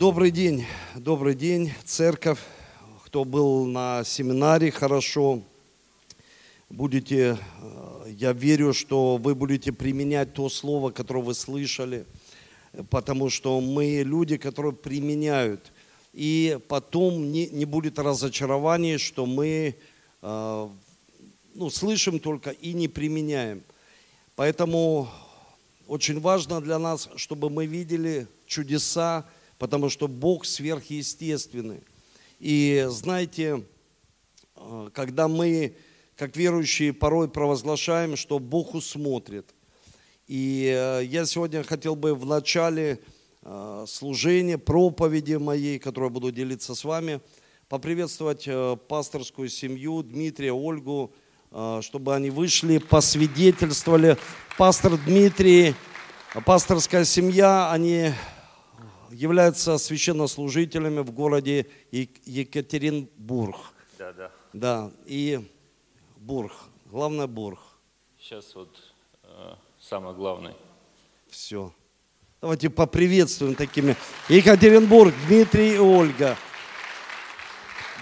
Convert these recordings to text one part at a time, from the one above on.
Добрый день, добрый день, церковь. Кто был на семинаре, хорошо. Будете, э, я верю, что вы будете применять то слово, которое вы слышали, потому что мы люди, которые применяют. И потом не, не будет разочарований, что мы э, ну, слышим только и не применяем. Поэтому очень важно для нас, чтобы мы видели чудеса, потому что Бог сверхъестественный. И знаете, э, когда мы, как верующие, порой провозглашаем, что Бог усмотрит. И э, я сегодня хотел бы в начале э, служения, проповеди моей, которую буду делиться с вами, поприветствовать пасторскую семью Дмитрия, Ольгу, чтобы они вышли, посвидетельствовали. Пастор Дмитрий, пасторская семья, они являются священнослужителями в городе Екатеринбург. Да, да. Да, и Бург, главное Бург. Сейчас вот э, самое главное. Все. Давайте поприветствуем такими. Екатеринбург, Дмитрий и Ольга.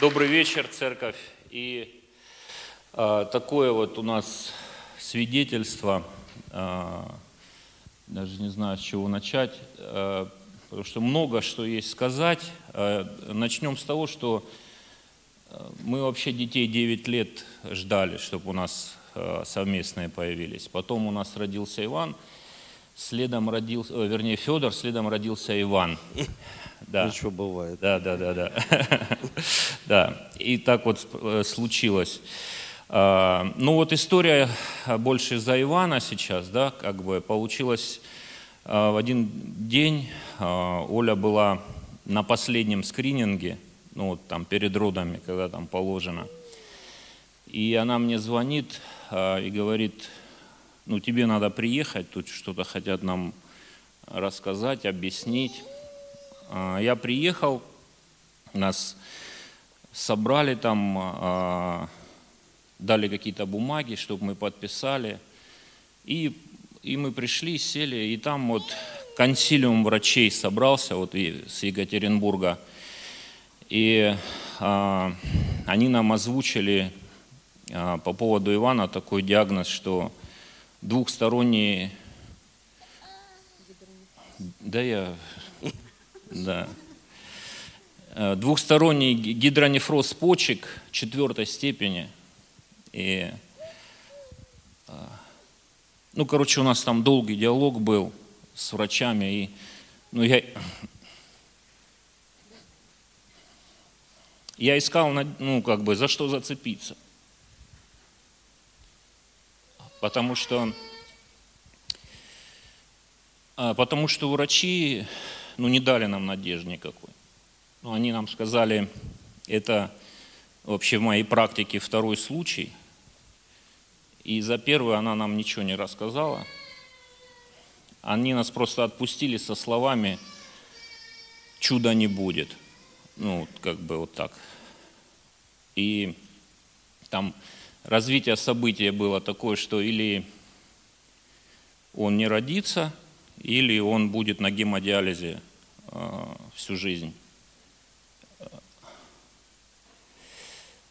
Добрый вечер, церковь. И э, такое вот у нас свидетельство, э, даже не знаю, с чего начать. Э, потому что много что есть сказать. Э, начнем с того, что э, мы вообще детей 9 лет ждали, чтобы у нас э, совместные появились. Потом у нас родился Иван, следом родился, вернее, Федор, следом родился Иван. Да. Ничего бывает. Да, да, да, да. Да, и так вот случилось. Ну вот история больше за Ивана сейчас, да, как бы получилось в один день а, Оля была на последнем скрининге, ну вот там перед родами, когда там положено. И она мне звонит а, и говорит, ну тебе надо приехать, тут что-то хотят нам рассказать, объяснить. Я приехал, нас собрали там, дали какие-то бумаги, чтобы мы подписали. И, и мы пришли, сели, и там вот консилиум врачей собрался вот с Екатеринбурга, и а, они нам озвучили а, по поводу Ивана такой диагноз, что двухсторонний... Да, я... Да. Э, двухсторонний гидронефроз почек четвертой степени. И, ну, короче, у нас там долгий диалог был с врачами. И, ну, я, я искал, ну, как бы, за что зацепиться. Потому что, а, потому что врачи, ну, не дали нам надежды никакой. Ну, они нам сказали, это вообще в моей практике второй случай. И за первый она нам ничего не рассказала – они нас просто отпустили со словами «чуда не будет». Ну, как бы вот так. И там развитие события было такое, что или он не родится, или он будет на гемодиализе э, всю жизнь.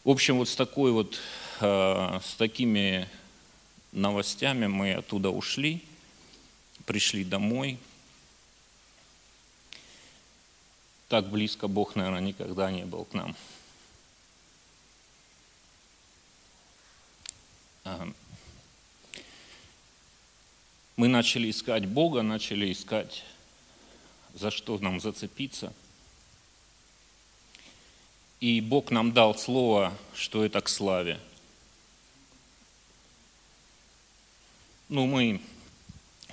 В общем, вот с такой вот, э, с такими новостями мы оттуда ушли – пришли домой. Так близко Бог, наверное, никогда не был к нам. А, мы начали искать Бога, начали искать, за что нам зацепиться. И Бог нам дал слово, что это к славе. Ну, мы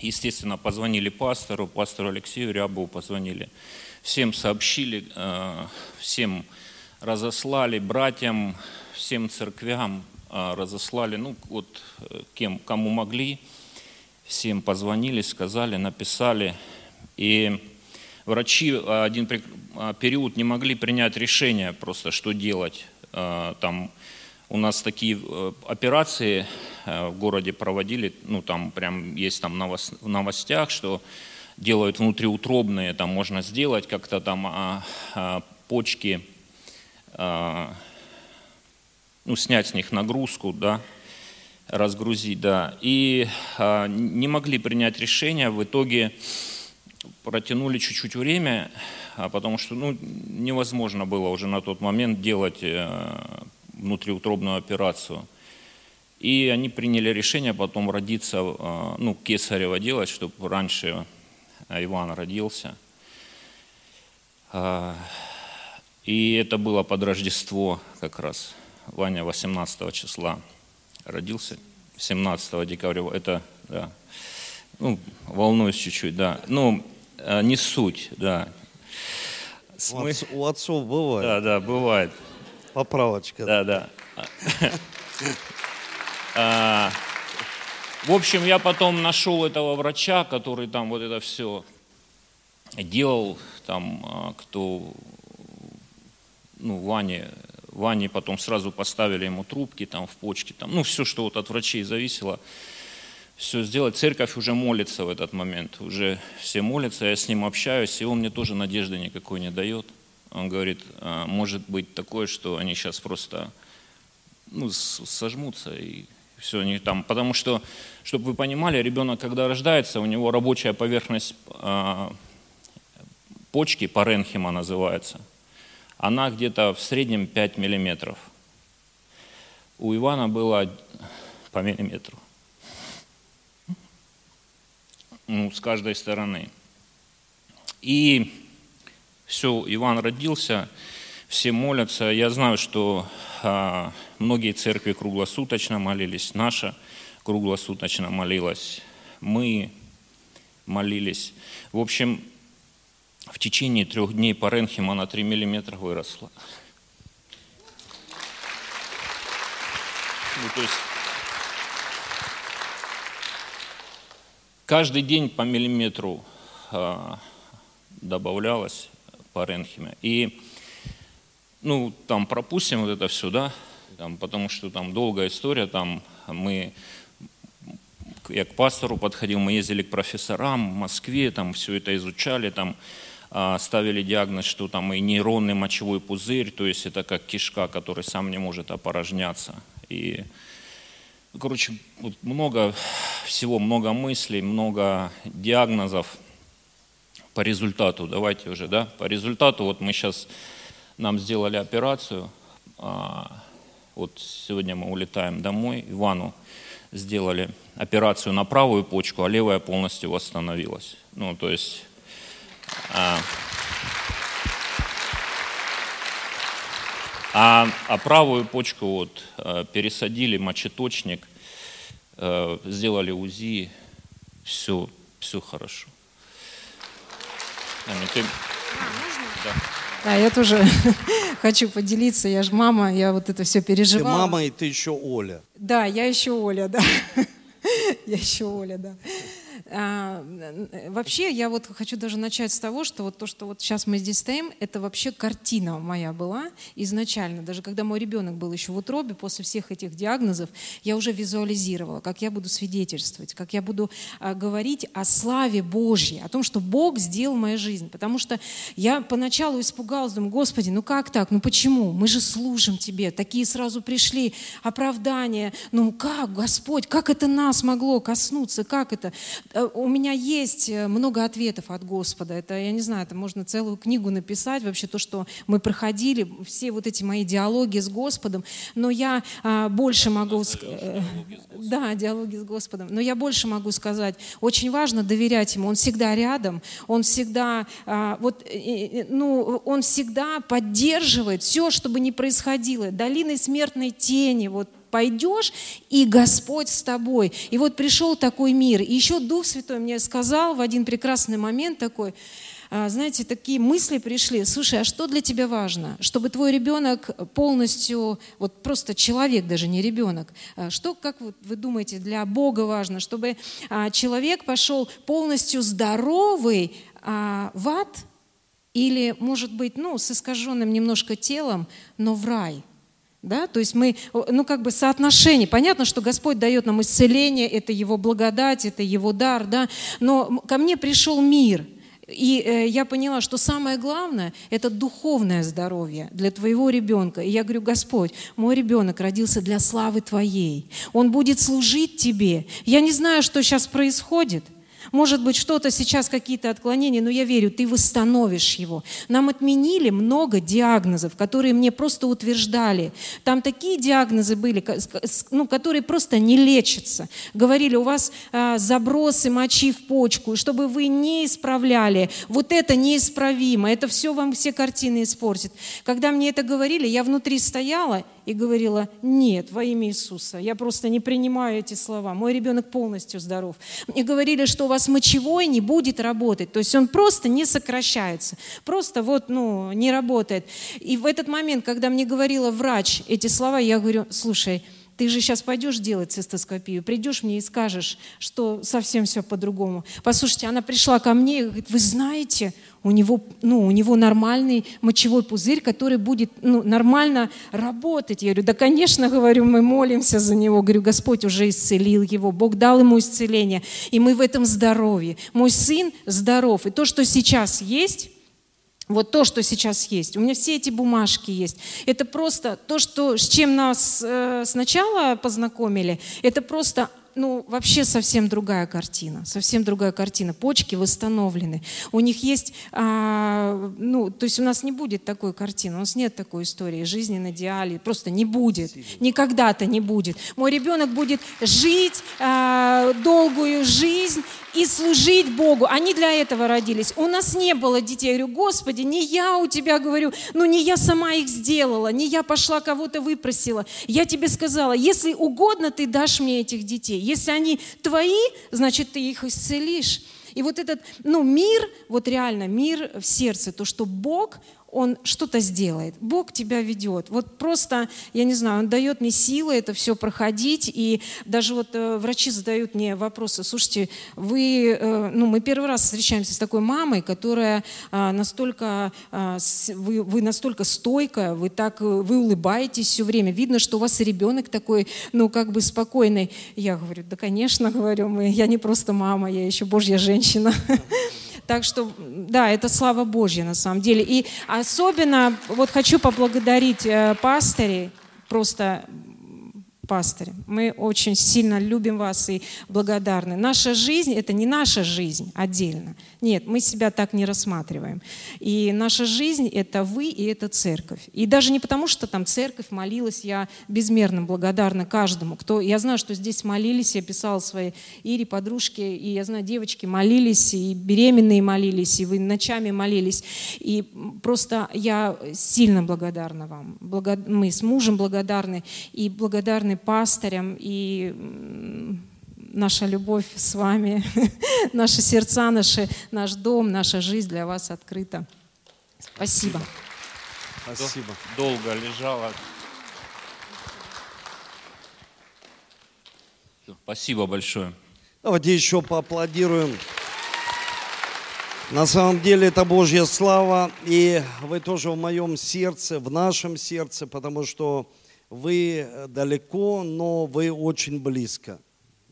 Естественно, позвонили пастору, пастору Алексею Рябову позвонили. Всем сообщили, э, всем разослали, братьям, всем церквям э, разослали, ну вот э, кем, кому могли, всем позвонили, сказали, написали. И врачи один период не могли принять решение просто, что делать. Там у нас такие операции Э, в городе проводили, ну там прям есть там в новостях, что делают внутриутробные, там можно сделать как-то там а, а, почки, а, ну, снять с них нагрузку, да, разгрузить, да. И а, не могли принять решение, в итоге протянули чуть-чуть время, а потому что ну, невозможно было уже на тот момент делать э, внутриутробную операцию. И они приняли решение потом родиться, э, ну, кесарево делать, чтобы раньше Иван родился. А, и это было под Рождество как раз. Ваня 18 числа родился, 17 декабря. Это, да, ну, волнуюсь чуть-чуть, да. Ну, не суть, да. Отц, у отцов бывает. Да, да, бывает. Поправочка. Да, да. А, в общем, я потом нашел этого врача, который там вот это все делал, там, а, кто, ну, Ване, Ване потом сразу поставили ему трубки там в почке, там, ну, все, что вот от врачей зависело, все сделать. Церковь уже молится в этот момент, уже все молятся, я с ним общаюсь, и он мне тоже надежды никакой не дает. Он говорит, «А, может быть такое, что они сейчас просто ну, сожмутся и все они там. Потому что, чтобы вы понимали, ребенок, когда рождается, у него рабочая поверхность э, почки, паренхима называется, она где-то в среднем 5 миллиметров. У Ивана было по миллиметру. Ну, с каждой стороны. И все, Иван родился, все молятся. Я знаю, что а, многие церкви круглосуточно молились, наша круглосуточно молилась, мы молились. В общем, в течение трех дней паренхима на 3 миллиметра выросла. Ну, то есть каждый день по миллиметру а, добавлялось паренхиме. И ну, там пропустим вот это все, да, там, потому что там долгая история, там мы, я к пастору подходил, мы ездили к профессорам в Москве, там все это изучали, там а, ставили диагноз, что там и нейронный мочевой пузырь, то есть это как кишка, который сам не может опорожняться. И, короче, вот много всего, много мыслей, много диагнозов по результату, давайте уже, да, по результату вот мы сейчас нам сделали операцию. А, вот сегодня мы улетаем домой. Ивану сделали операцию на правую почку, а левая полностью восстановилась. Ну, то есть... А, а, а правую почку вот а, пересадили, мочеточник, сделали УЗИ, все, все хорошо. Аня, ты... А, можно? Да. Да, я тоже хочу поделиться. Я же мама, я вот это все переживала. Ты мама, и ты еще Оля. Да, я еще Оля, да. Я еще Оля, да. А, вообще, я вот хочу даже начать с того, что вот то, что вот сейчас мы здесь стоим, это вообще картина моя была изначально. Даже когда мой ребенок был еще в утробе, после всех этих диагнозов, я уже визуализировала, как я буду свидетельствовать, как я буду а, говорить о славе Божьей, о том, что Бог сделал в моей жизни. Потому что я поначалу испугалась, думаю, Господи, ну как так, ну почему? Мы же служим Тебе. Такие сразу пришли оправдания. Ну как, Господь, как это нас могло коснуться, как это? Э, у меня есть э, много ответов от Господа. Это, я не знаю, это можно целую книгу написать, вообще то, что мы проходили, все вот эти мои диалоги с Господом. Но я а, больше могу... Э, да, диалоги с Господом. Но я больше могу сказать. Очень важно доверять Ему. Он всегда рядом. Он всегда... А, вот, ну, он всегда поддерживает все, что бы ни происходило. Долиной смертной тени, вот пойдешь, и Господь с тобой. И вот пришел такой мир. И еще Дух Святой мне сказал в один прекрасный момент такой, а, знаете, такие мысли пришли. Слушай, а что для тебя важно? Чтобы твой ребенок полностью, вот просто человек, даже не ребенок, а, что, как вы думаете, для Бога важно? Чтобы а, человек пошел полностью здоровый в ад или, может быть, ну, с искаженным немножко телом, но в рай – Да? То есть мы, ну как бы соотношение. Понятно, что Господь дает нам исцеление, это Его благодать, это Его дар, да? но ко мне пришел мир – и э, я поняла, что самое главное – это духовное здоровье для твоего ребенка. И я говорю, Господь, мой ребенок родился для славы Твоей. Он будет служить Тебе. Я не знаю, что сейчас происходит. Может быть, что-то сейчас, какие-то отклонения, но я верю, ты восстановишь его. Нам отменили много диагнозов, которые мне просто утверждали. Там такие диагнозы были, ну, которые просто не лечатся. Говорили, у вас а, забросы мочи в почку, чтобы вы не исправляли. Вот это неисправимо, это все вам все картины испортит. Когда мне это говорили, я внутри стояла и говорила, нет, во имя Иисуса, я просто не принимаю эти слова, мой ребенок полностью здоров. И говорили, что у вас мочевой не будет работать, то есть он просто не сокращается, просто вот, ну, не работает. И в этот момент, когда мне говорила врач эти слова, я говорю, слушай, ты же сейчас пойдешь делать цистоскопию, придешь мне и скажешь, что совсем все по-другому. Послушайте, она пришла ко мне и говорит, вы знаете, у него, ну, у него нормальный мочевой пузырь, который будет ну, нормально работать. Я говорю, да, конечно, говорю, мы молимся за него. Говорю, Господь уже исцелил его, Бог дал ему исцеление, и мы в этом здоровье. Мой сын здоров, и то, что сейчас есть, вот то, что сейчас есть. У меня все эти бумажки есть. Это просто то, что, с чем нас э, сначала познакомили, это просто ну, вообще совсем другая картина, совсем другая картина. Почки восстановлены. У них есть, а, ну, то есть у нас не будет такой картины, у нас нет такой истории жизни на идеале, просто не будет, никогда-то не будет. Мой ребенок будет жить а, долгую жизнь и служить Богу. Они для этого родились. У нас не было детей. Я говорю, Господи, не я у тебя говорю, ну не я сама их сделала, не я пошла кого-то выпросила. Я тебе сказала, если угодно, ты дашь мне этих детей. Если они твои, значит, ты их исцелишь. И вот этот, ну, мир, вот реально мир в сердце, то, что Бог, он что-то сделает. Бог тебя ведет. Вот просто, я не знаю, Он дает мне силы это все проходить. И даже вот э, врачи задают мне вопросы. Слушайте, вы, э, ну, мы первый раз встречаемся с такой мамой, которая э, настолько, с, вы, вы настолько стойкая, вы так, э, вы улыбаетесь все время. Видно, что у вас ребенок такой, ну, как бы спокойный. Я говорю, да, конечно, говорю, мы, я не просто мама, я еще Божья женщина. Так что, да, это слава Божья на самом деле. И особенно вот хочу поблагодарить э, пастырей, просто пастырь. Мы очень сильно любим вас и благодарны. Наша жизнь – это не наша жизнь отдельно. Нет, мы себя так не рассматриваем. И наша жизнь – это вы и это церковь. И даже не потому, что там церковь молилась, я безмерно благодарна каждому, кто… Я знаю, что здесь молились, я писала своей Ире, подружке, и я знаю, девочки молились, и беременные молились, и вы ночами молились. И просто я сильно благодарна вам. Мы с мужем благодарны, и благодарны пастырям и наша любовь с вами, наши сердца, наши, наш дом, наша жизнь для вас открыта. Спасибо. Спасибо. Долго лежала. Спасибо большое. Давайте еще поаплодируем. На самом деле это Божья слава, и вы тоже в моем сердце, в нашем сердце, потому что вы далеко, но вы очень близко.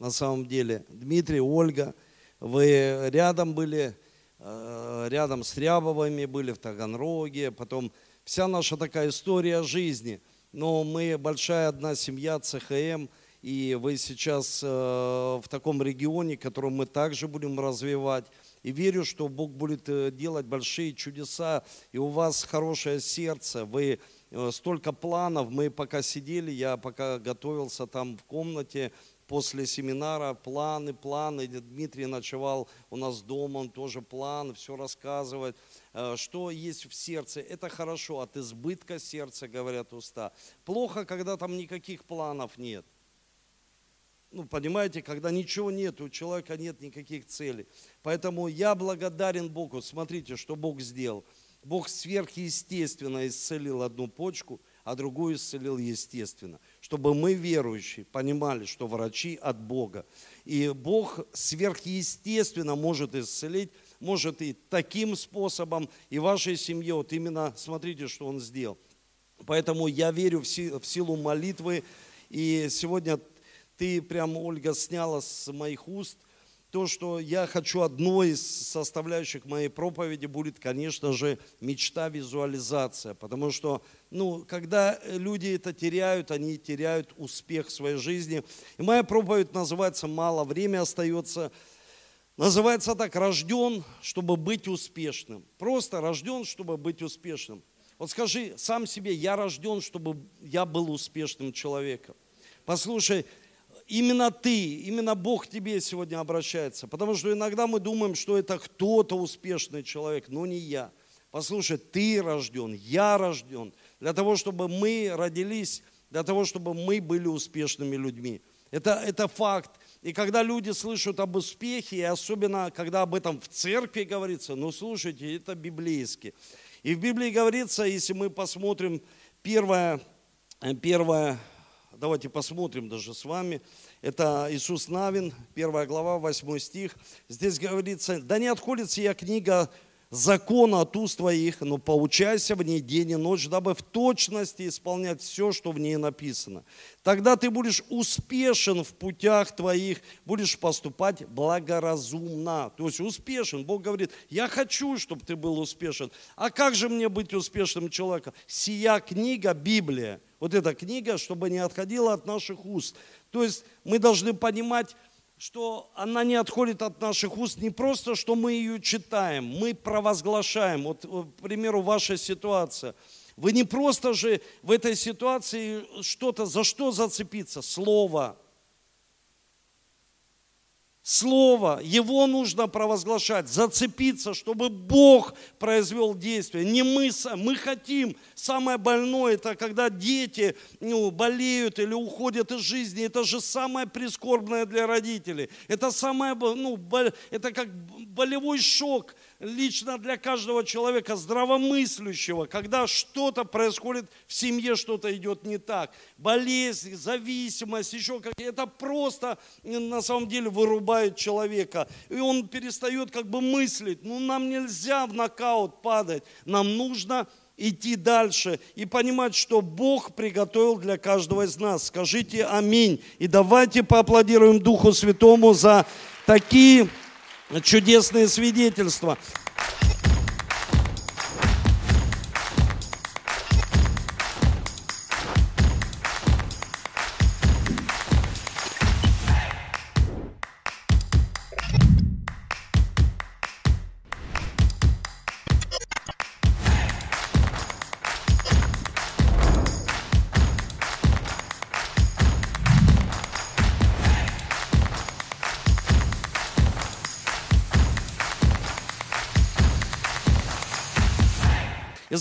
На самом деле, Дмитрий, Ольга, вы рядом были, э, рядом с Рябовыми были в Таганроге, потом вся наша такая история жизни. Но мы большая одна семья ЦХМ, и вы сейчас э, в таком регионе, который мы также будем развивать. И верю, что Бог будет делать большие чудеса, и у вас хорошее сердце, вы Э, столько планов, мы пока сидели, я пока готовился там в комнате, после семинара планы, планы. Дмитрий ночевал у нас дома, он тоже план, все рассказывает. Э, что есть в сердце, это хорошо, от избытка сердца, говорят уста. Плохо, когда там никаких планов нет. Ну, понимаете, когда ничего нет, у человека нет никаких целей. Поэтому я благодарен Богу. Смотрите, что Бог сделал. Бог сверхъестественно исцелил одну почку, а другую исцелил естественно. Чтобы мы, верующие, понимали, что врачи от Бога. И Бог сверхъестественно может исцелить, может и таким способом, и вашей семье. Вот именно смотрите, что Он сделал. Поэтому я верю в силу молитвы. И сегодня ты прям, Ольга, сняла с моих уст то, что я хочу, одной из составляющих моей проповеди будет, конечно же, мечта, визуализация. Потому что, ну, когда люди это теряют, они теряют успех в своей жизни. И моя проповедь называется «Мало время остается». Называется так «Рожден, чтобы быть успешным». Просто рожден, чтобы быть успешным. Вот скажи сам себе, я рожден, чтобы я был успешным человеком. Послушай, именно ты, именно Бог к тебе сегодня обращается. Потому что иногда мы думаем, что это кто-то успешный человек, но не я. Послушай, ты рожден, я рожден для того, чтобы мы родились, для того, чтобы мы были успешными людьми. Это, это факт. И когда люди слышат об успехе, и особенно когда об этом в церкви говорится, ну слушайте, это библейски. И в Библии говорится, если мы посмотрим первое, первое Давайте посмотрим даже с вами. Это Иисус Навин, первая глава, 8 стих. Здесь говорится, да не отходит сия книга закона от уст твоих, но поучайся в ней день и ночь, дабы в точности исполнять все, что в ней написано. Тогда ты будешь успешен в путях твоих, будешь поступать благоразумно. То есть успешен. Бог говорит, я хочу, чтобы ты был успешен. А как же мне быть успешным человеком? Сия книга, Библия, вот эта книга, чтобы не отходила от наших уст. То есть мы должны понимать, что она не отходит от наших уст не просто, что мы ее читаем, мы провозглашаем. Вот, к примеру, ваша ситуация. Вы не просто же в этой ситуации что-то, за что зацепиться? Слово. Слово, его нужно провозглашать, зацепиться, чтобы Бог произвел действие. Не мы, мы хотим. Самое больное, это когда дети ну, болеют или уходят из жизни. Это же самое прискорбное для родителей. Это, самое, ну, это как болевой шок лично для каждого человека, здравомыслящего, когда что-то происходит в семье, что-то идет не так. Болезнь, зависимость, еще как это просто на самом деле вырубает человека. И он перестает как бы мыслить. Ну, нам нельзя в нокаут падать. Нам нужно идти дальше и понимать, что Бог приготовил для каждого из нас. Скажите аминь. И давайте поаплодируем Духу Святому за такие чудесные свидетельства.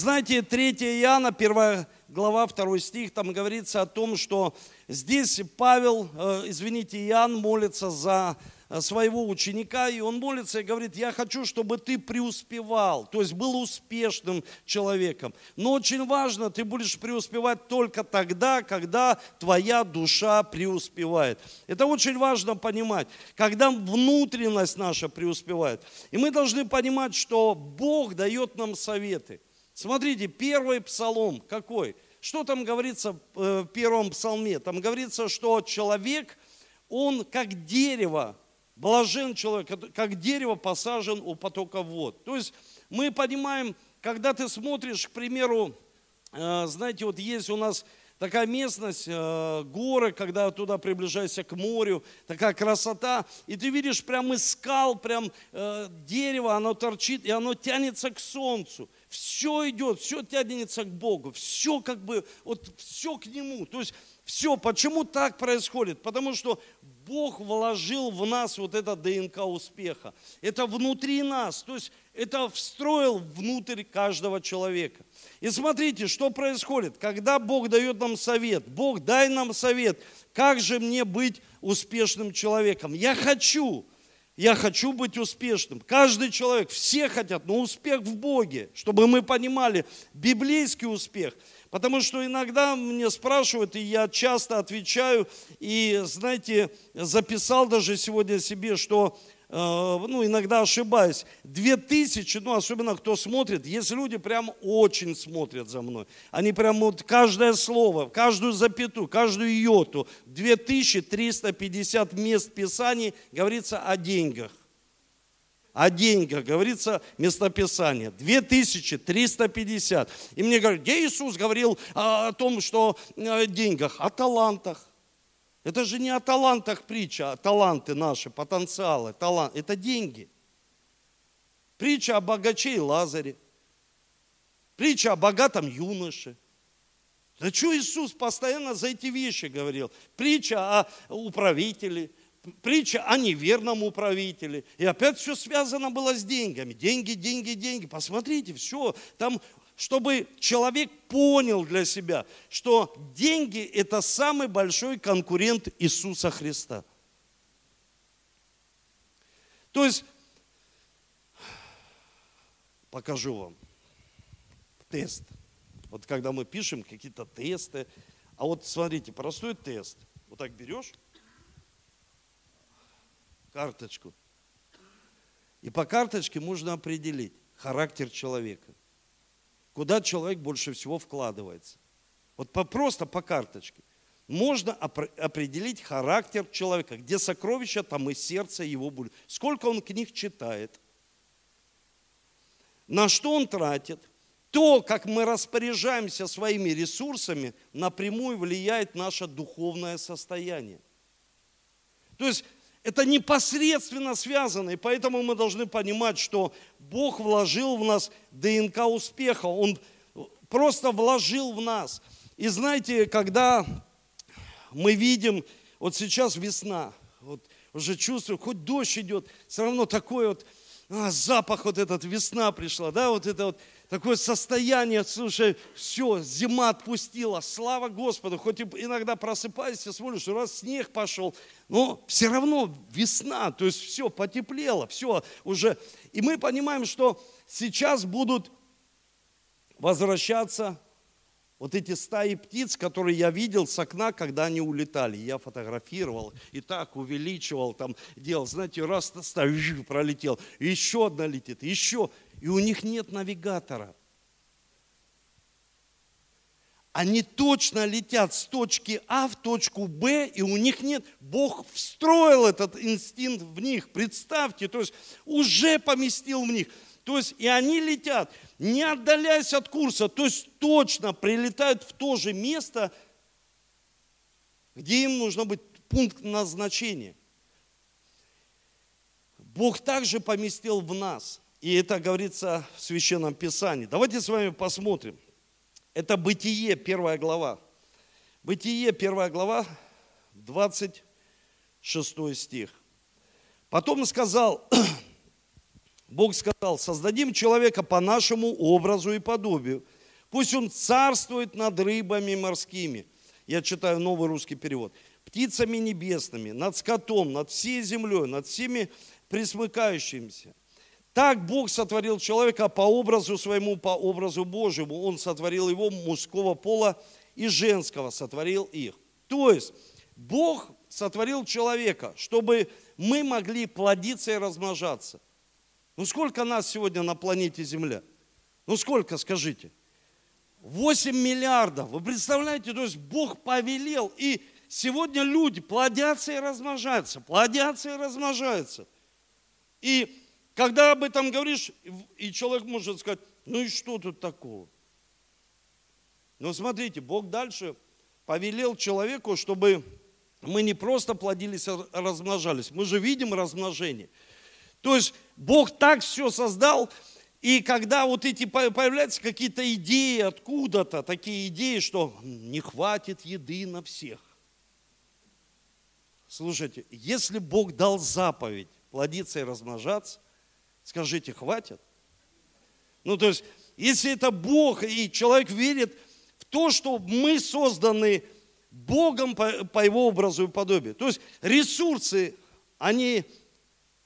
Знаете, 3 Иоанна, 1 глава, 2 стих, там говорится о том, что здесь Павел, э, извините, Иоанн молится за э, своего ученика, и он молится и говорит, я хочу, чтобы ты преуспевал, то есть был успешным человеком. Но очень важно, ты будешь преуспевать только тогда, когда твоя душа преуспевает. Это очень важно понимать, когда внутренность наша преуспевает. И мы должны понимать, что Бог дает нам советы – Смотрите, первый псалом какой? Что там говорится э, в первом псалме? Там говорится, что человек, он как дерево, блажен человек, как дерево посажен у потока вод. То есть мы понимаем, когда ты смотришь, к примеру, э, знаете, вот есть у нас такая местность, э, горы, когда туда приближаешься к морю, такая красота, и ты видишь прям из скал, прям дерево, оно торчит, и оно тянется к солнцу все идет, все тянется к Богу, все как бы, вот все к Нему. То есть все, почему так происходит? Потому что Бог вложил в нас вот это ДНК успеха. Это внутри нас, то есть это встроил внутрь каждого человека. И смотрите, что происходит, когда Бог дает нам совет. Бог, дай нам совет, как же мне быть успешным человеком. Я хочу, я хочу быть успешным. Каждый человек, все хотят, но успех в Боге, чтобы мы понимали библейский успех. Потому что иногда мне спрашивают, и я часто отвечаю, и, знаете, записал даже сегодня себе, что ну, иногда ошибаюсь, две тысячи, ну, особенно кто смотрит, есть люди прям очень смотрят за мной. Они прям вот каждое слово, каждую запятую, каждую йоту, 2350 мест Писаний говорится о деньгах. О деньгах, говорится местописание. 2350. И мне говорят, где Иисус говорил о том, что о деньгах? О талантах. Это же не о талантах притча, а таланты наши, потенциалы, талант. Это деньги. Притча о богаче и Лазаре. Притча о богатом юноше. Да что Иисус постоянно за эти вещи говорил? Притча о управителе, притча о неверном управителе. И опять все связано было с деньгами. Деньги, деньги, деньги. Посмотрите, все. Там чтобы человек понял для себя, что деньги – это самый большой конкурент Иисуса Христа. То есть, покажу вам тест. Вот когда мы пишем какие-то тесты, а вот смотрите, простой тест. Вот так берешь карточку, и по карточке можно определить характер человека куда человек больше всего вкладывается. Вот по, просто по карточке. Можно определить характер человека, где сокровища, там и сердце его будет. Сколько он книг читает, на что он тратит. То, как мы распоряжаемся своими ресурсами, напрямую влияет наше духовное состояние. То есть это непосредственно связано, и поэтому мы должны понимать, что Бог вложил в нас ДНК успеха, Он просто вложил в нас. И знаете, когда мы видим, вот сейчас весна, вот уже чувствую, хоть дождь идет, все равно такой вот а, запах вот этот, весна пришла, да, вот это вот такое состояние, слушай, все, зима отпустила, слава Господу, хоть иногда просыпаешься, смотришь, раз снег пошел, но все равно весна, то есть все потеплело, все уже. И мы понимаем, что сейчас будут возвращаться вот эти стаи птиц, которые я видел с окна, когда они улетали. Я фотографировал и так увеличивал, там делал, знаете, раз стая пролетел, еще одна летит, еще и у них нет навигатора. Они точно летят с точки А в точку Б, и у них нет, Бог встроил этот инстинкт в них, представьте, то есть уже поместил в них. То есть и они летят, не отдаляясь от курса, то есть точно прилетают в то же место, где им нужно быть пункт назначения. Бог также поместил в нас и это говорится в Священном Писании. Давайте с вами посмотрим. Это Бытие, первая глава. Бытие, первая глава, 26 стих. Потом сказал, Бог сказал, создадим человека по нашему образу и подобию. Пусть он царствует над рыбами морскими. Я читаю новый русский перевод. Птицами небесными, над скотом, над всей землей, над всеми присмыкающимися так Бог сотворил человека по образу своему, по образу Божьему. Он сотворил его мужского пола и женского, сотворил их. То есть Бог сотворил человека, чтобы мы могли плодиться и размножаться. Ну сколько нас сегодня на планете Земля? Ну сколько, скажите? 8 миллиардов. Вы представляете, то есть Бог повелел, и сегодня люди плодятся и размножаются, плодятся и размножаются. И когда об этом говоришь, и человек может сказать, ну и что тут такого? Но смотрите, Бог дальше повелел человеку, чтобы мы не просто плодились, а размножались. Мы же видим размножение. То есть Бог так все создал, и когда вот эти появляются какие-то идеи откуда-то, такие идеи, что не хватит еды на всех. Слушайте, если Бог дал заповедь плодиться и размножаться, Скажите, хватит? Ну, то есть, если это Бог, и человек верит в то, что мы созданы Богом по, по Его образу и подобию. То есть ресурсы, они,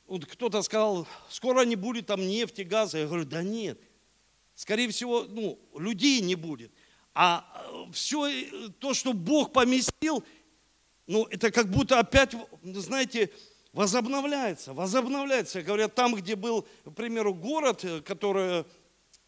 вот кто-то сказал, скоро не будет там нефти, газа. Я говорю, да нет. Скорее всего, ну, людей не будет. А э, все то, что Бог поместил, ну, это как будто опять, знаете, возобновляется, возобновляется. Говорят, там, где был, к примеру, город, э, который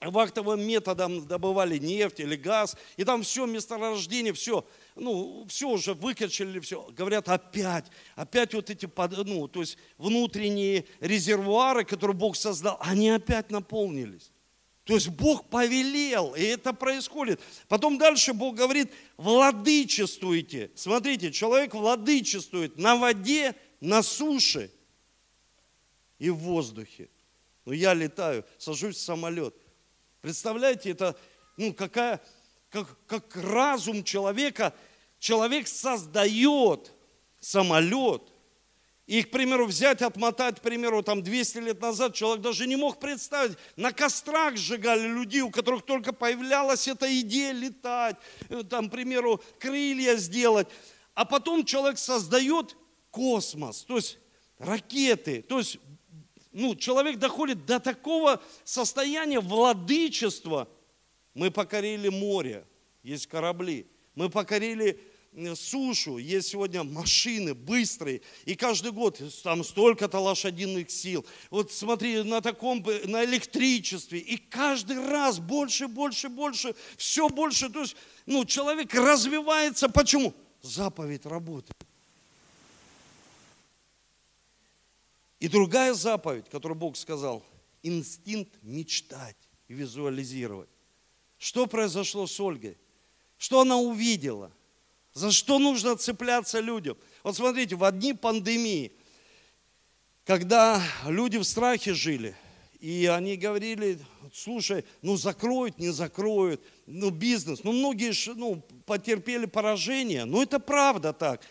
вахтовым методом добывали нефть или газ, и там все, месторождение, все, ну, все уже выкачали, все. Говорят, опять, опять вот эти, ну, то есть внутренние резервуары, которые Бог создал, они опять наполнились. То есть Бог повелел, и это происходит. Потом дальше Бог говорит, владычествуйте. Смотрите, человек владычествует на воде, на суше и в воздухе. Ну, я летаю, сажусь в самолет. Представляете, это, ну, какая, как, как разум человека, человек создает самолет – и, к примеру, взять, отмотать, к примеру, там 200 лет назад человек даже не мог представить. На кострах сжигали людей, у которых только появлялась эта идея летать, э, там, к примеру, крылья сделать. А потом человек создает космос, то есть ракеты, то есть ну, человек доходит до такого состояния владычества. Мы покорили море, есть корабли. Мы покорили сушу, есть сегодня машины быстрые, и каждый год там столько-то лошадиных сил. Вот смотри, на таком, на электричестве, и каждый раз больше, больше, больше, все больше. То есть, ну, человек развивается. Почему? Заповедь работает. И другая заповедь, которую Бог сказал, инстинкт мечтать и визуализировать. Что произошло с Ольгой? Что она увидела? За что нужно цепляться людям? Вот смотрите, в одни пандемии, когда люди в страхе жили, и они говорили, слушай, ну закроют, не закроют, ну бизнес, ну многие ну, потерпели поражение, ну это правда так.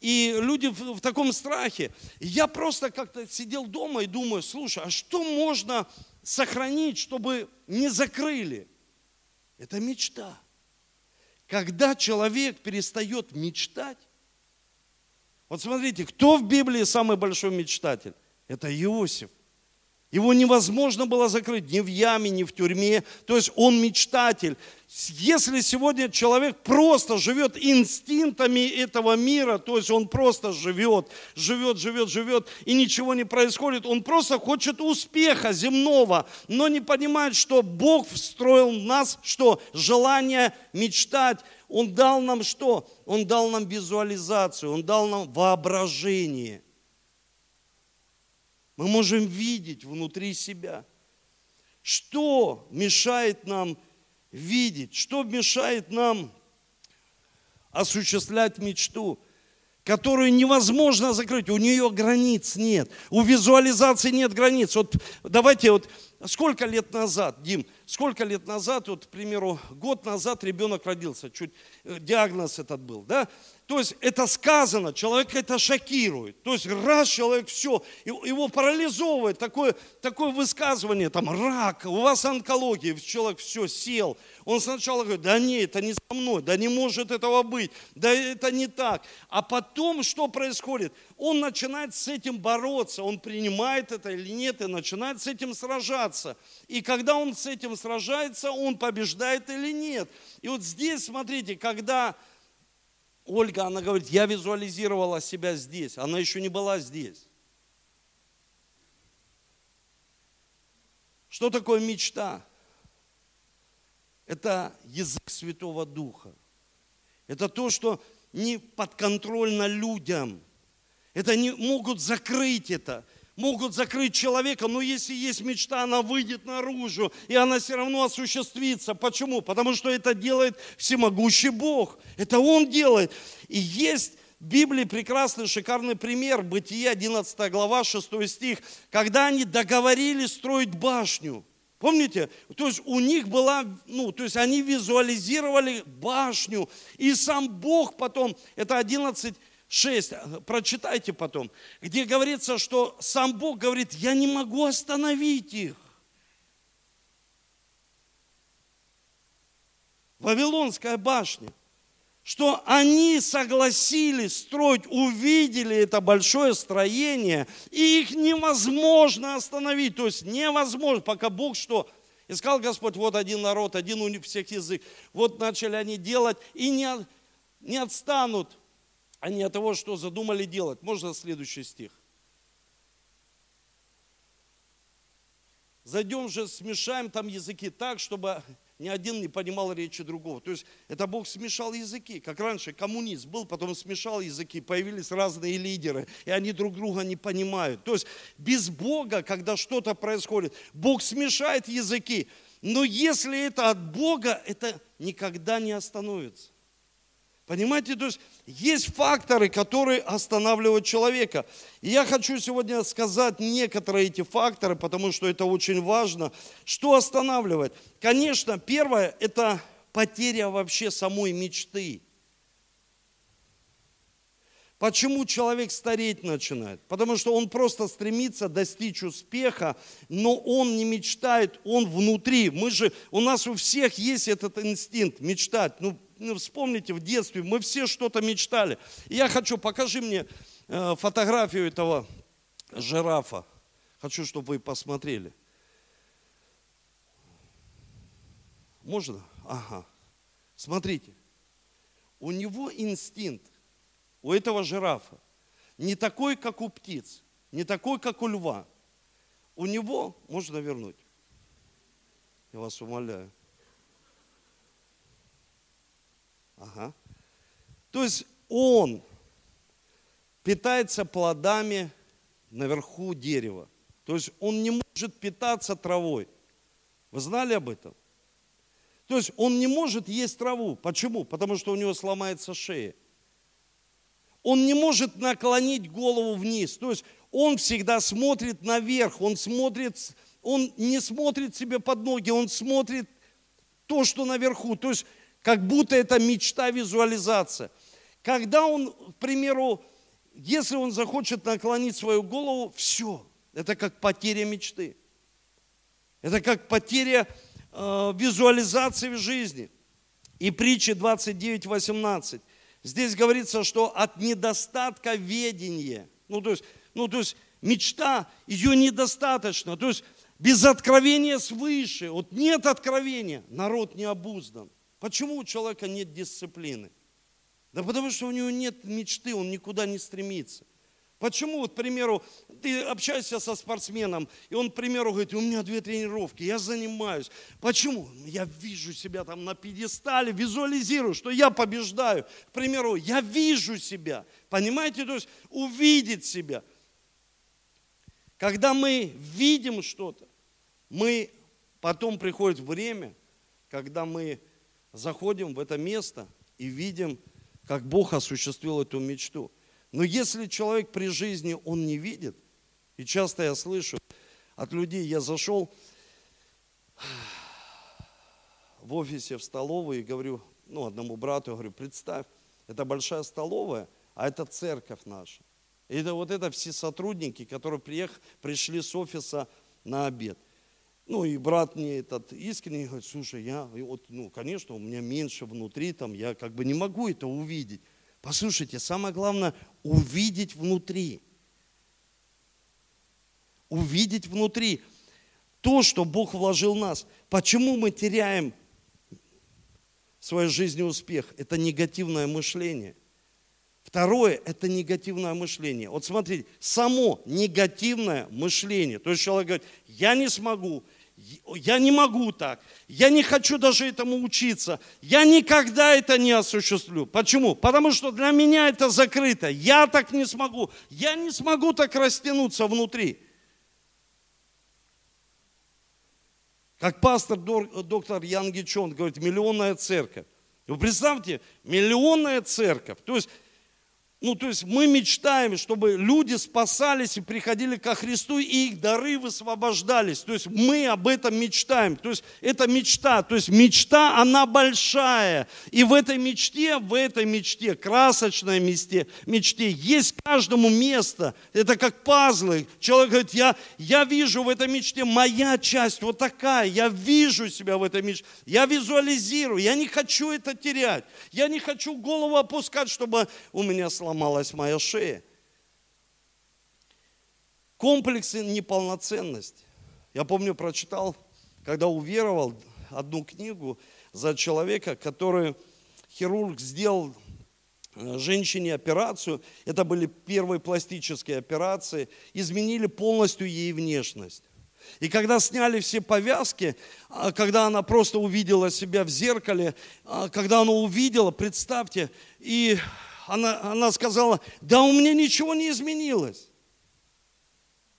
И люди в, в таком страхе. я просто как-то сидел дома и думаю, слушай, а что можно сохранить, чтобы не закрыли? Это мечта. Когда человек перестает мечтать, вот смотрите, кто в Библии самый большой мечтатель? Это Иосиф. Его невозможно было закрыть ни в яме, ни в тюрьме. То есть он мечтатель. Если сегодня человек просто живет инстинктами этого мира, то есть он просто живет, живет, живет, живет, и ничего не происходит, он просто хочет успеха земного, но не понимает, что Бог встроил в нас, что желание мечтать, Он дал нам что? Он дал нам визуализацию, Он дал нам воображение – мы можем видеть внутри себя. Что мешает нам видеть? Что мешает нам осуществлять мечту, которую невозможно закрыть? У нее границ нет. У визуализации нет границ. Вот давайте вот сколько лет назад, Дим, сколько лет назад, вот, к примеру, год назад ребенок родился, чуть э, диагноз этот был, да? То есть это сказано, человек это шокирует. То есть раз человек все, его парализовывает, такое, такое высказывание, там рак, у вас онкология, человек все сел. Он сначала говорит, да нет, это не со мной, да не может этого быть, да это не так. А потом что происходит? Он начинает с этим бороться, он принимает это или нет, и начинает с этим сражаться. И когда он с этим сражается, он побеждает или нет. И вот здесь, смотрите, когда Ольга, она говорит, я визуализировала себя здесь. Она еще не была здесь. Что такое мечта? Это язык Святого Духа. Это то, что не подконтрольно людям. Это не могут закрыть это могут закрыть человека, но если есть мечта, она выйдет наружу, и она все равно осуществится. Почему? Потому что это делает всемогущий Бог. Это Он делает. И есть в Библии прекрасный, шикарный пример, Бытие 11 глава, 6 стих, когда они договорились строить башню. Помните? То есть у них была, ну, то есть они визуализировали башню, и сам Бог потом, это 11 6, прочитайте потом, где говорится, что сам Бог говорит, я не могу остановить их. Вавилонская башня, что они согласились строить, увидели это большое строение, и их невозможно остановить. То есть невозможно, пока Бог что? Искал Господь, вот один народ, один у них всех язык. Вот начали они делать, и не, не отстанут а не от того, что задумали делать. Можно следующий стих? Зайдем же, смешаем там языки так, чтобы ни один не понимал речи другого. То есть это Бог смешал языки, как раньше коммунист был, потом смешал языки, появились разные лидеры, и они друг друга не понимают. То есть без Бога, когда что-то происходит, Бог смешает языки, но если это от Бога, это никогда не остановится. Понимаете, то есть есть факторы, которые останавливают человека. И я хочу сегодня сказать некоторые эти факторы, потому что это очень важно. Что останавливает? Конечно, первое – это потеря вообще самой мечты. Почему человек стареть начинает? Потому что он просто стремится достичь успеха, но он не мечтает, он внутри. Мы же, у нас у всех есть этот инстинкт мечтать. Ну, ну вспомните, в детстве мы все что-то мечтали. Я хочу, покажи мне э, фотографию этого жирафа. Хочу, чтобы вы посмотрели. Можно? Ага. Смотрите. У него инстинкт у этого жирафа не такой, как у птиц, не такой, как у льва. У него, можно вернуть, я вас умоляю. Ага. То есть он питается плодами наверху дерева. То есть он не может питаться травой. Вы знали об этом? То есть он не может есть траву. Почему? Потому что у него сломается шея он не может наклонить голову вниз. То есть он всегда смотрит наверх, он смотрит, он не смотрит себе под ноги, он смотрит то, что наверху. То есть как будто это мечта, визуализация. Когда он, к примеру, если он захочет наклонить свою голову, все, это как потеря мечты. Это как потеря э, визуализации в жизни. И притча 29.18. Здесь говорится, что от недостатка ведения, ну то есть, ну, то есть мечта, ее недостаточно, то есть без откровения свыше, вот нет откровения, народ не обуздан. Почему у человека нет дисциплины? Да потому что у него нет мечты, он никуда не стремится. Почему, вот, к примеру, ты общаешься со спортсменом, и он, к примеру, говорит, у меня две тренировки, я занимаюсь. Почему? Я вижу себя там на пьедестале, визуализирую, что я побеждаю. К примеру, я вижу себя. Понимаете? То есть увидеть себя. Когда мы видим что-то, мы потом приходит время, когда мы заходим в это место и видим, как Бог осуществил эту мечту. Но если человек при жизни, он не видит, и часто я слышу от людей, я зашел в офисе, в столовую и говорю, ну, одному брату, говорю, представь, это большая столовая, а это церковь наша. И это вот это все сотрудники, которые приех, пришли с офиса на обед. Ну и брат мне этот искренне говорит, слушай, я, вот, ну, конечно, у меня меньше внутри, там, я как бы не могу это увидеть. Послушайте, самое главное увидеть внутри. Увидеть внутри то, что Бог вложил в нас. Почему мы теряем в своей жизни успех? Это негативное мышление. Второе – это негативное мышление. Вот смотрите, само негативное мышление. То есть человек говорит, я не смогу, я не могу так, я не хочу даже этому учиться, я никогда это не осуществлю. Почему? Потому что для меня это закрыто, я так не смогу, я не смогу так растянуться внутри. Как пастор доктор Ян Гичон говорит, миллионная церковь. Вы представьте, миллионная церковь. То есть ну, то есть мы мечтаем, чтобы люди спасались и приходили ко Христу, и их дары высвобождались. То есть мы об этом мечтаем. То есть это мечта. То есть мечта, она большая. И в этой мечте, в этой мечте, красочной мечте, мечте есть каждому место. Это как пазлы. Человек говорит, я, я вижу в этой мечте моя часть вот такая. Я вижу себя в этой мечте. Я визуализирую. Я не хочу это терять. Я не хочу голову опускать, чтобы у меня слава сломалась моя шея. Комплексы неполноценности. Я помню, прочитал, когда уверовал, одну книгу за человека, который хирург сделал э, женщине операцию. Это были первые пластические операции. Изменили полностью ей внешность. И когда сняли все повязки, а, когда она просто увидела себя в зеркале, а, когда она увидела, представьте, и она, она сказала, да у меня ничего не изменилось.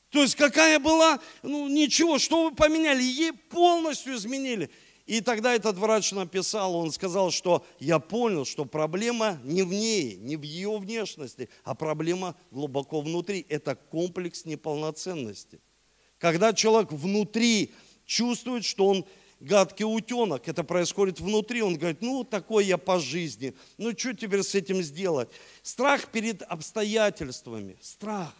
То есть какая была, ну ничего, что вы поменяли, ей полностью изменили. И тогда этот врач написал, он сказал, что я понял, что проблема не в ней, не в ее внешности, а проблема глубоко внутри. Это комплекс неполноценности. Когда человек внутри чувствует, что он гадкий утенок, это происходит внутри, он говорит, ну такой я по жизни, ну что теперь с этим сделать? Страх перед обстоятельствами, страх.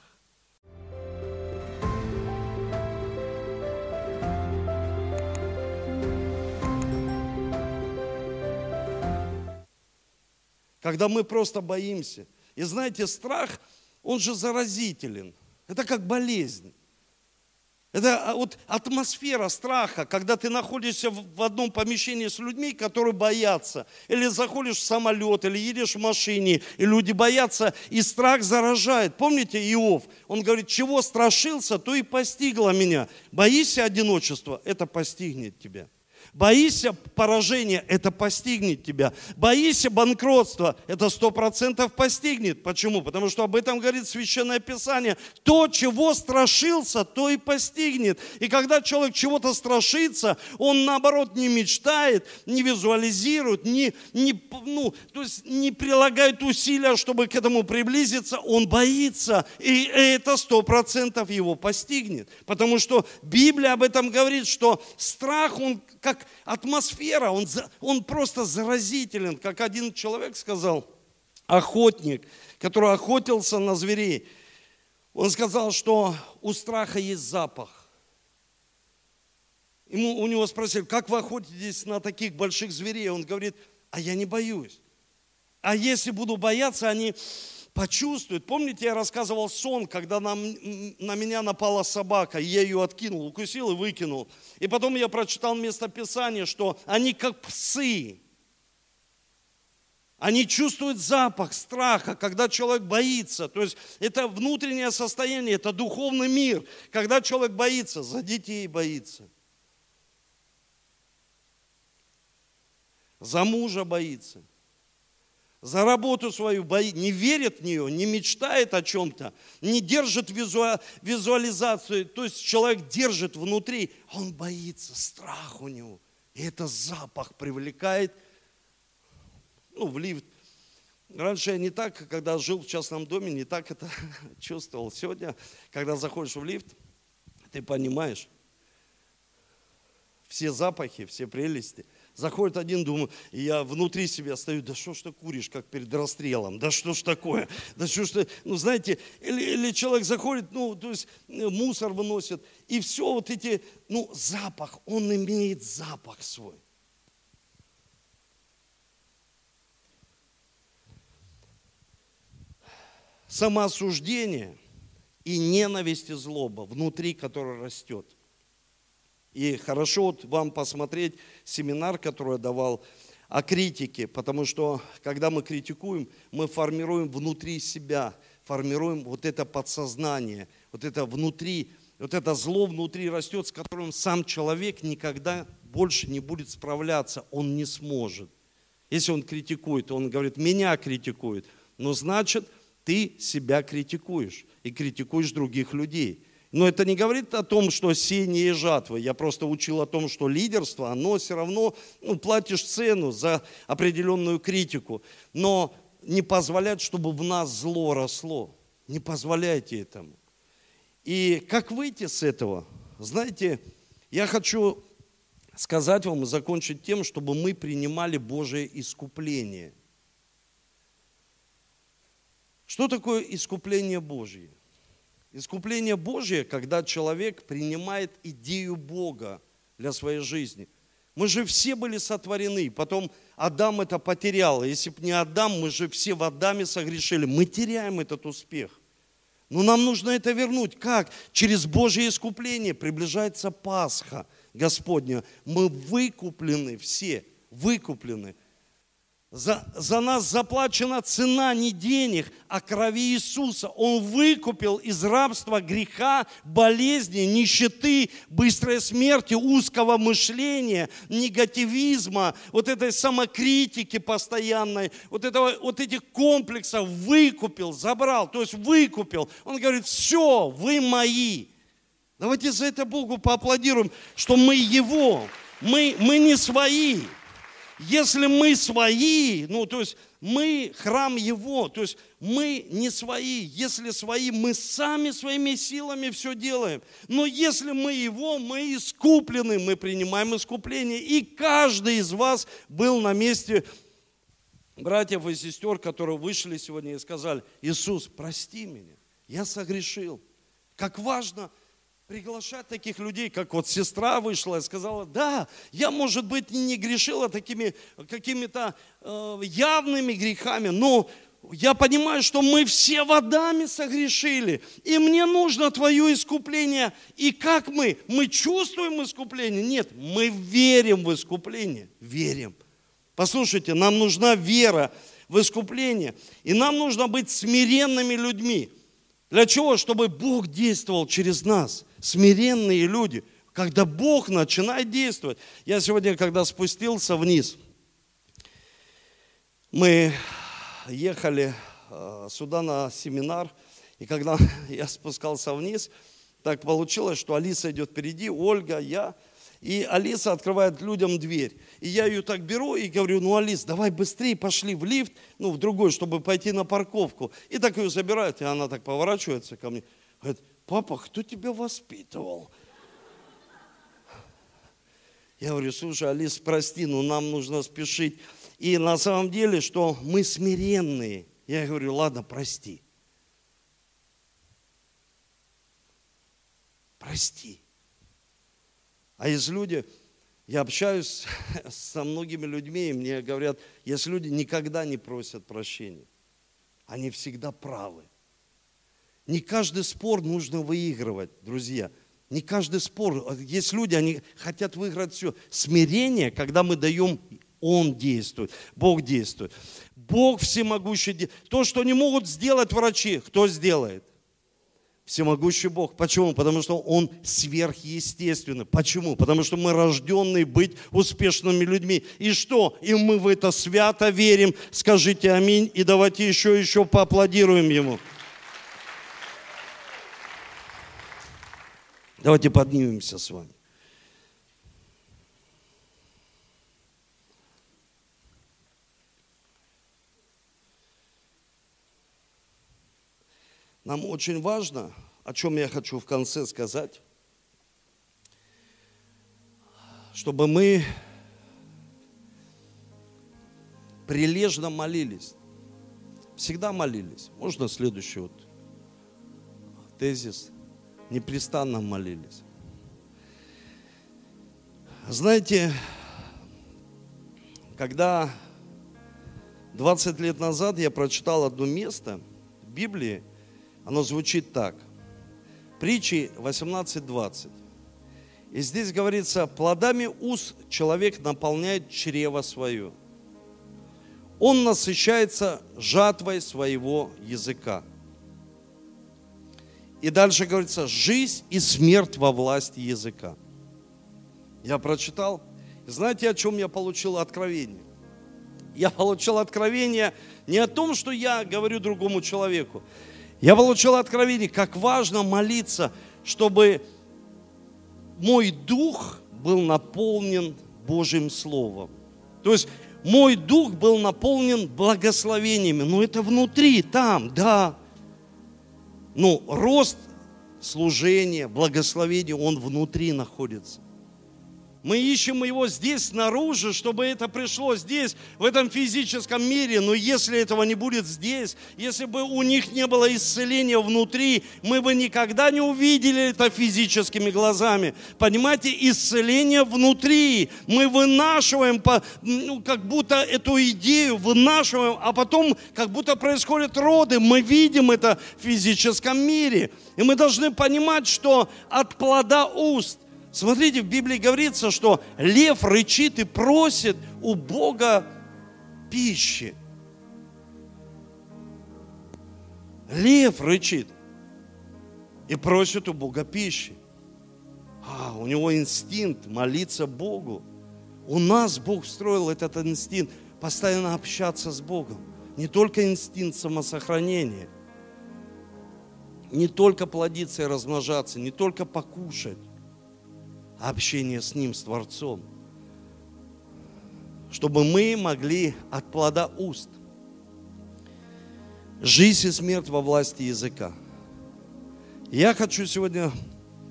когда мы просто боимся. И знаете, страх, он же заразителен. Это как болезнь. Это а, вот атмосфера страха, когда ты находишься в одном помещении с людьми, которые боятся. Или заходишь в самолет, или едешь в машине, и люди боятся, и страх заражает. Помните Иов? Он говорит, чего страшился, то и постигло меня. Боишься одиночества, это постигнет тебя. Боишься поражения, это постигнет тебя. Боишься банкротства, это сто процентов постигнет. Почему? Потому что об этом говорит Священное Писание. То, чего страшился, то и постигнет. И когда человек чего-то страшится, он наоборот не мечтает, не визуализирует, не, не, ну, то есть не прилагает усилия, чтобы к этому приблизиться, он боится. И это сто процентов его постигнет. Потому что Библия об этом говорит, что страх, он как атмосфера, он, он просто заразителен, как один человек сказал, охотник, который охотился на зверей. Он сказал, что у страха есть запах. Ему, у него спросили, как вы охотитесь на таких больших зверей? Он говорит, а я не боюсь. А если буду бояться, они почувствует. Помните, я рассказывал сон, когда на, на меня напала собака, я ее откинул, укусил и выкинул. И потом я прочитал местописание, что они как псы. Они чувствуют запах страха, когда человек боится. То есть это внутреннее состояние, это духовный мир. Когда человек боится, за детей боится. За мужа боится – за работу свою боит, не верит в нее, не мечтает о чем-то, не держит визуализацию. То есть человек держит внутри, он боится, страх у него. И это запах привлекает, ну, в лифт. Раньше я не так, когда жил в частном доме, не так это чувствовал. Сегодня, когда заходишь в лифт, ты понимаешь все запахи, все прелести – Заходит один, думаю, и я внутри себя стою, да что ж ты куришь, как перед расстрелом, да что ж такое, да что ж ты, ну знаете, или, или человек заходит, ну то есть э, мусор выносит, и все вот эти, ну запах, он имеет запах свой. Самоосуждение и ненависть и злоба внутри, которая растет – и хорошо вот вам посмотреть семинар, который я давал о критике, потому что когда мы критикуем, мы формируем внутри себя, формируем вот это подсознание, вот это внутри, вот это зло внутри растет, с которым сам человек никогда больше не будет справляться, он не сможет. Если он критикует, он говорит, меня критикует, но значит, ты себя критикуешь и критикуешь других людей. Но это не говорит о том, что сеяние и жатва. Я просто учил о том, что лидерство, оно все равно, ну, платишь цену за определенную критику. Но не позволять, чтобы в нас зло росло. Не позволяйте этому. И как выйти с этого? Знаете, я хочу сказать вам и закончить тем, чтобы мы принимали Божие искупление. Что такое искупление Божье? Искупление Божье, когда человек принимает идею Бога для своей жизни. Мы же все были сотворены, потом Адам это потерял. Если бы не Адам, мы же все в Адаме согрешили. Мы теряем этот успех. Но нам нужно это вернуть. Как? Через Божье искупление приближается Пасха Господня. Мы выкуплены все, выкуплены. За, за нас заплачена цена не денег, а крови Иисуса. Он выкупил из рабства греха, болезни, нищеты, быстрой смерти, узкого мышления, негативизма, вот этой самокритики постоянной, вот, этого, вот этих комплексов выкупил, забрал, то есть выкупил. Он говорит, все, вы мои. Давайте за это Богу поаплодируем, что мы Его, мы, мы не свои. Если мы свои, ну то есть мы храм Его, то есть мы не свои. Если свои, мы сами своими силами все делаем. Но если мы Его, мы искуплены, мы принимаем искупление. И каждый из вас был на месте братьев и сестер, которые вышли сегодня и сказали, Иисус, прости меня, я согрешил. Как важно – приглашать таких людей, как вот сестра вышла и сказала, да, я, может быть, не грешила такими какими-то э, явными грехами, но я понимаю, что мы все водами согрешили, и мне нужно Твое искупление. И как мы? Мы чувствуем искупление? Нет, мы верим в искупление, верим. Послушайте, нам нужна вера в искупление, и нам нужно быть смиренными людьми. Для чего? Чтобы Бог действовал через нас – смиренные люди, когда Бог начинает действовать. Я сегодня, когда спустился вниз, мы ехали э, сюда на семинар, и когда я спускался вниз, так получилось, что Алиса идет впереди, Ольга, я, и Алиса открывает людям дверь. И я ее так беру и говорю, ну, Алис, давай быстрее пошли в лифт, ну, в другой, чтобы пойти на парковку. И так ее забирают, и она так поворачивается ко мне, говорит, папа, кто тебя воспитывал? Я говорю, слушай, Алис, прости, но нам нужно спешить. И на самом деле, что мы смиренные. Я говорю, ладно, прости. Прости. А есть люди, я общаюсь со многими людьми, и мне говорят, есть люди никогда не просят прощения. Они всегда правы. Не каждый спор нужно выигрывать, друзья. Не каждый спор. Есть люди, они хотят выиграть все. Смирение, когда мы даем, Он действует, Бог действует. Бог всемогущий. То, что не могут сделать врачи, кто сделает? Всемогущий Бог. Почему? Потому что Он сверхъестественный. Почему? Потому что мы рожденные быть успешными людьми. И что? И мы в это свято верим. Скажите аминь и давайте еще, еще поаплодируем Ему. Давайте поднимемся с вами. Нам очень важно, о чем я хочу в конце сказать, чтобы мы прилежно молились. Всегда молились. Можно следующий вот тезис непрестанно молились. Знаете, когда 20 лет назад я прочитал одно место в Библии, оно звучит так. Притчи 18.20. И здесь говорится, плодами уст человек наполняет чрево свое. Он насыщается жатвой своего языка. И дальше говорится, жизнь и смерть во власти языка. Я прочитал. Знаете, о чем я получил откровение? Я получил откровение не о том, что я говорю другому человеку. Я получил откровение, как важно молиться, чтобы мой дух был наполнен Божьим Словом. То есть мой дух был наполнен благословениями. Но это внутри, там, да. Ну, рост служения, благословения, он внутри находится. Мы ищем его здесь, снаружи, чтобы это пришло здесь, в этом физическом мире. Но если этого не будет здесь, если бы у них не было исцеления внутри, мы бы никогда не увидели это физическими глазами. Понимаете, исцеление внутри. Мы вынашиваем, ну, как будто эту идею вынашиваем, а потом как будто происходят роды. Мы видим это в физическом мире. И мы должны понимать, что от плода уст Смотрите, в Библии говорится, что лев рычит и просит у Бога пищи. Лев рычит и просит у Бога пищи. А, у него инстинкт молиться Богу. У нас Бог встроил этот инстинкт постоянно общаться с Богом. Не только инстинкт самосохранения, не только плодиться и размножаться, не только покушать, общение с Ним, с Творцом. Чтобы мы могли от плода уст жизнь и смерть во власти языка. Я хочу сегодня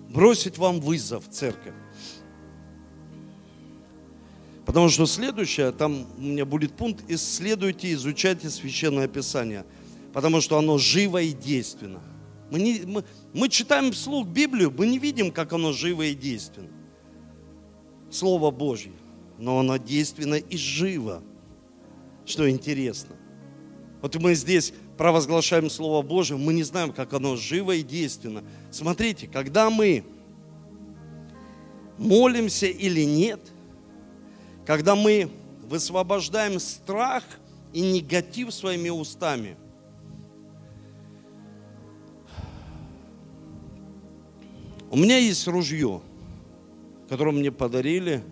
бросить вам вызов, церковь. Потому что следующее, там у меня будет пункт, исследуйте, изучайте Священное Писание. Потому что оно живо и действенно. Мы, не, мы, мы читаем вслух Библию, мы не видим, как оно живо и действенно. Слово Божье. Но оно действенно и живо. Что интересно. Вот мы здесь провозглашаем Слово Божие, мы не знаем, как оно живо и действенно. Смотрите, когда мы молимся или нет, когда мы высвобождаем страх и негатив своими устами, у меня есть ружье, которое мне подарили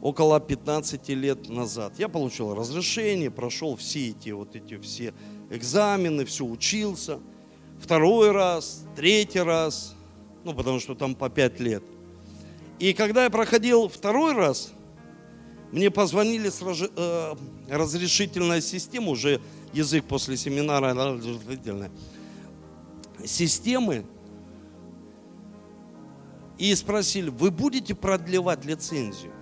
около 15 лет назад. Я получил разрешение, прошел все эти вот эти все экзамены, все учился. Второй раз, третий раз, ну, потому что там по пять лет. И когда я проходил второй раз, мне позвонили с э, разрешительная система, уже язык после семинара, системы, и спросили, вы будете продлевать лицензию?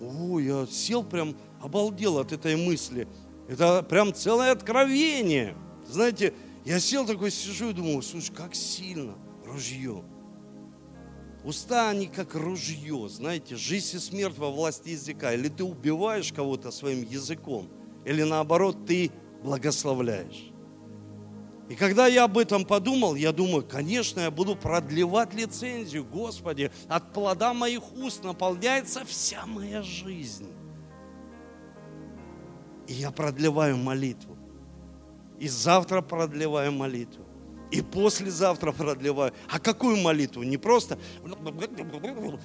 О, я сел прям, обалдел от этой мысли. Это прям целое откровение. Знаете, я сел такой, сижу и думал, слушай, как сильно ружье. Уста, они как ружье, знаете, жизнь и смерть во власти языка. Или ты убиваешь кого-то своим языком, или наоборот, ты благословляешь. И когда я об этом подумал, я думаю, конечно, я буду продлевать лицензию. Господи, от плода моих уст наполняется вся моя жизнь. И я продлеваю молитву. И завтра продлеваю молитву. И послезавтра продлеваю. А какую молитву? Не просто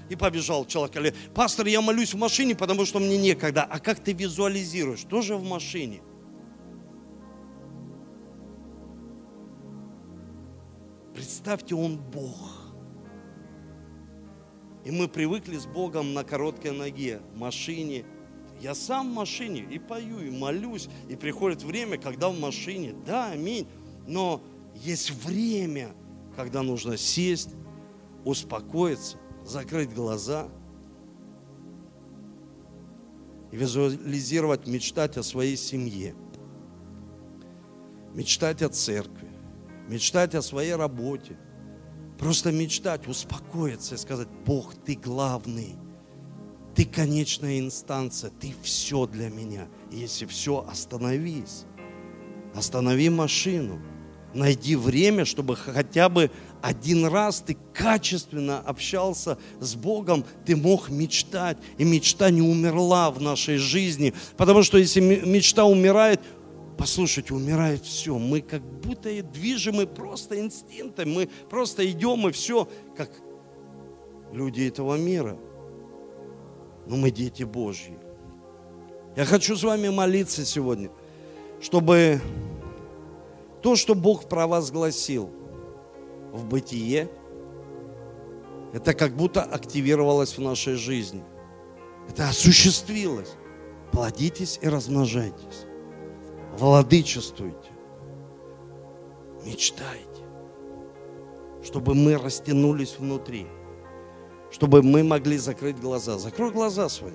и побежал человек. Или, пастор, я молюсь в машине, потому что мне некогда. А как ты визуализируешь? Тоже в машине. Представьте, Он Бог. И мы привыкли с Богом на короткой ноге, в машине, я сам в машине и пою, и молюсь, и приходит время, когда в машине, да, аминь, но есть время, когда нужно сесть, успокоиться, закрыть глаза и визуализировать, мечтать о своей семье, мечтать о церкви, мечтать о своей работе, просто мечтать, успокоиться и сказать, Бог, ты главный. Ты конечная инстанция, ты все для меня. Если все, остановись. Останови машину. Найди время, чтобы хотя бы один раз ты качественно общался с Богом, ты мог мечтать. И мечта не умерла в нашей жизни. Потому что если мечта умирает, послушайте, умирает все. Мы как будто движимы просто инстинктом. Мы просто идем и все, как люди этого мира но мы дети Божьи. Я хочу с вами молиться сегодня, чтобы то, что Бог провозгласил в бытие, это как будто активировалось в нашей жизни. Это осуществилось. Плодитесь и размножайтесь. Владычествуйте. Мечтайте. Чтобы мы растянулись внутри чтобы мы могли закрыть глаза. Закрой глаза свои.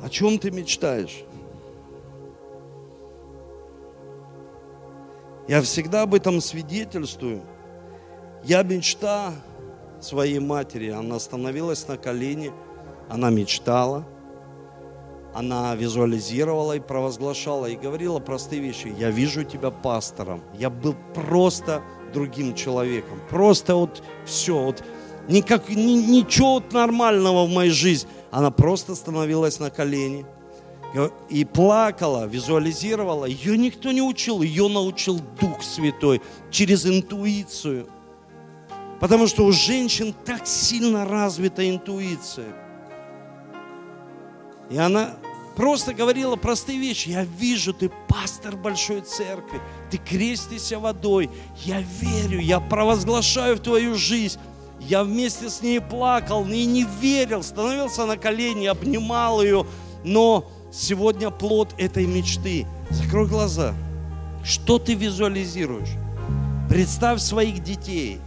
О чем ты мечтаешь? Я всегда об этом свидетельствую. Я мечта своей матери. Она становилась на колени, она мечтала, она визуализировала и провозглашала, и говорила простые вещи. Я вижу тебя пастором. Я был просто другим человеком. Просто вот все, вот никак, ни, ничего вот нормального в моей жизни. Она просто становилась на колени и плакала, визуализировала. Ее никто не учил, ее научил Дух Святой через интуицию. Потому что у женщин так сильно развита интуиция. И она просто говорила простые вещи. Я вижу, ты пастор большой церкви, ты крестишься водой. Я верю, я провозглашаю в твою жизнь. Я вместе с ней плакал и не верил, становился на колени, обнимал ее. Но сегодня плод этой мечты. Закрой глаза. Что ты визуализируешь? Представь своих детей.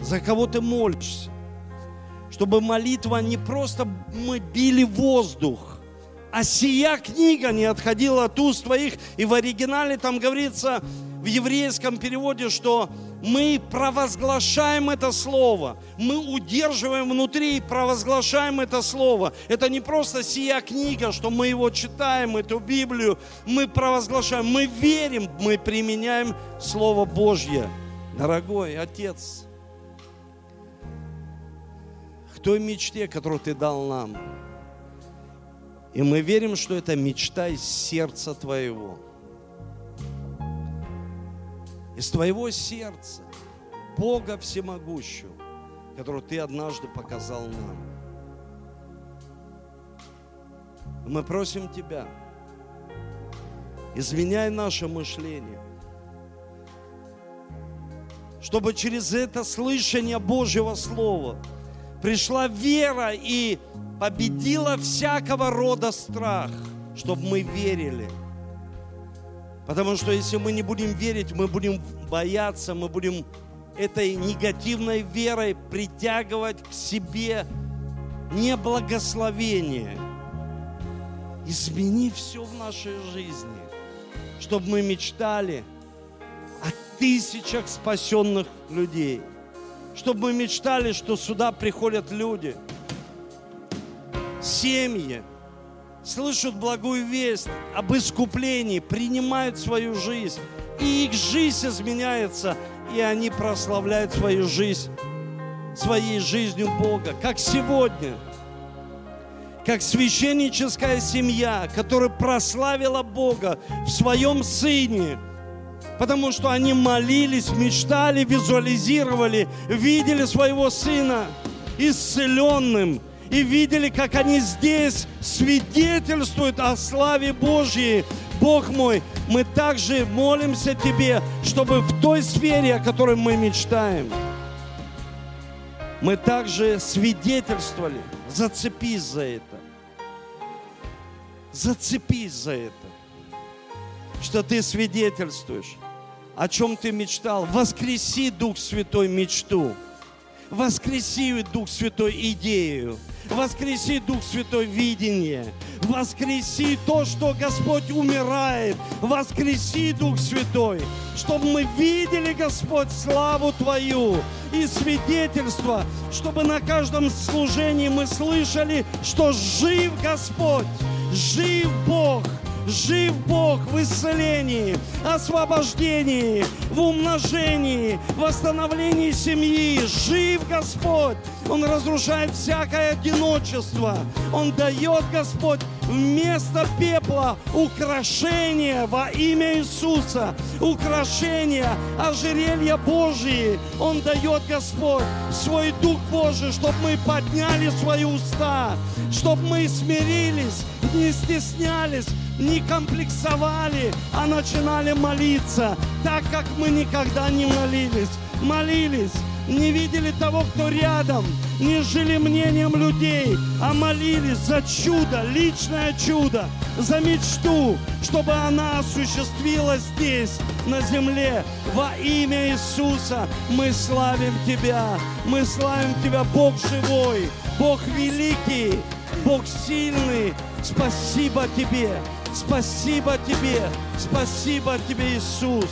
За кого ты молишься? Чтобы молитва не просто мы били воздух, а сия книга не отходила от уст твоих. И в оригинале там говорится в еврейском переводе, что мы провозглашаем это слово, мы удерживаем внутри и провозглашаем это слово. Это не просто сия книга, что мы его читаем, эту Библию, мы провозглашаем, мы верим, мы применяем Слово Божье. Дорогой Отец, той мечте, которую Ты дал нам. И мы верим, что это мечта из сердца Твоего. Из Твоего сердца, Бога Всемогущего, которого Ты однажды показал нам. Мы просим Тебя, изменяй наше мышление, чтобы через это слышание Божьего Слова – пришла вера и победила всякого рода страх, чтобы мы верили. Потому что если мы не будем верить, мы будем бояться, мы будем этой негативной верой притягивать к себе неблагословение. Измени все в нашей жизни, чтобы мы мечтали о тысячах спасенных людей – чтобы мы мечтали, что сюда приходят люди, семьи, слышат благую весть об искуплении, принимают свою жизнь, и их жизнь изменяется, и они прославляют свою жизнь, своей жизнью Бога, как сегодня, как священническая семья, которая прославила Бога в своем Сыне – Потому что они молились, мечтали, визуализировали, видели своего сына исцеленным. И видели, как они здесь свидетельствуют о славе Божьей. Бог мой, мы также молимся Тебе, чтобы в той сфере, о которой мы мечтаем, мы также свидетельствовали. Зацепись за это. Зацепись за это что ты свидетельствуешь о чем ты мечтал. Воскреси, Дух Святой, мечту. Воскреси, Дух Святой, идею. Воскреси, Дух Святой, видение. Воскреси то, что Господь умирает. Воскреси, Дух Святой, чтобы мы видели, Господь, славу Твою и свидетельство, чтобы на каждом служении мы слышали, что жив Господь, жив Бог – Жив Бог в исцелении, освобождении, в умножении, восстановлении семьи. Жив Господь. Он разрушает всякое одиночество. Он дает, Господь, вместо пепла украшение во имя Иисуса. Украшение, ожерелья Божьи. Он дает, Господь, свой Дух Божий, чтобы мы подняли свои уста, чтобы мы смирились, не стеснялись, не комплексовали, а начинали молиться, так как мы никогда не молились. Молились, не видели того, кто рядом, не жили мнением людей, а молились за чудо, личное чудо, за мечту, чтобы она осуществилась здесь, на земле. Во имя Иисуса мы славим Тебя, мы славим Тебя, Бог живой, Бог великий, Бог сильный. Спасибо Тебе, Спасибо Тебе, спасибо Тебе, Иисус.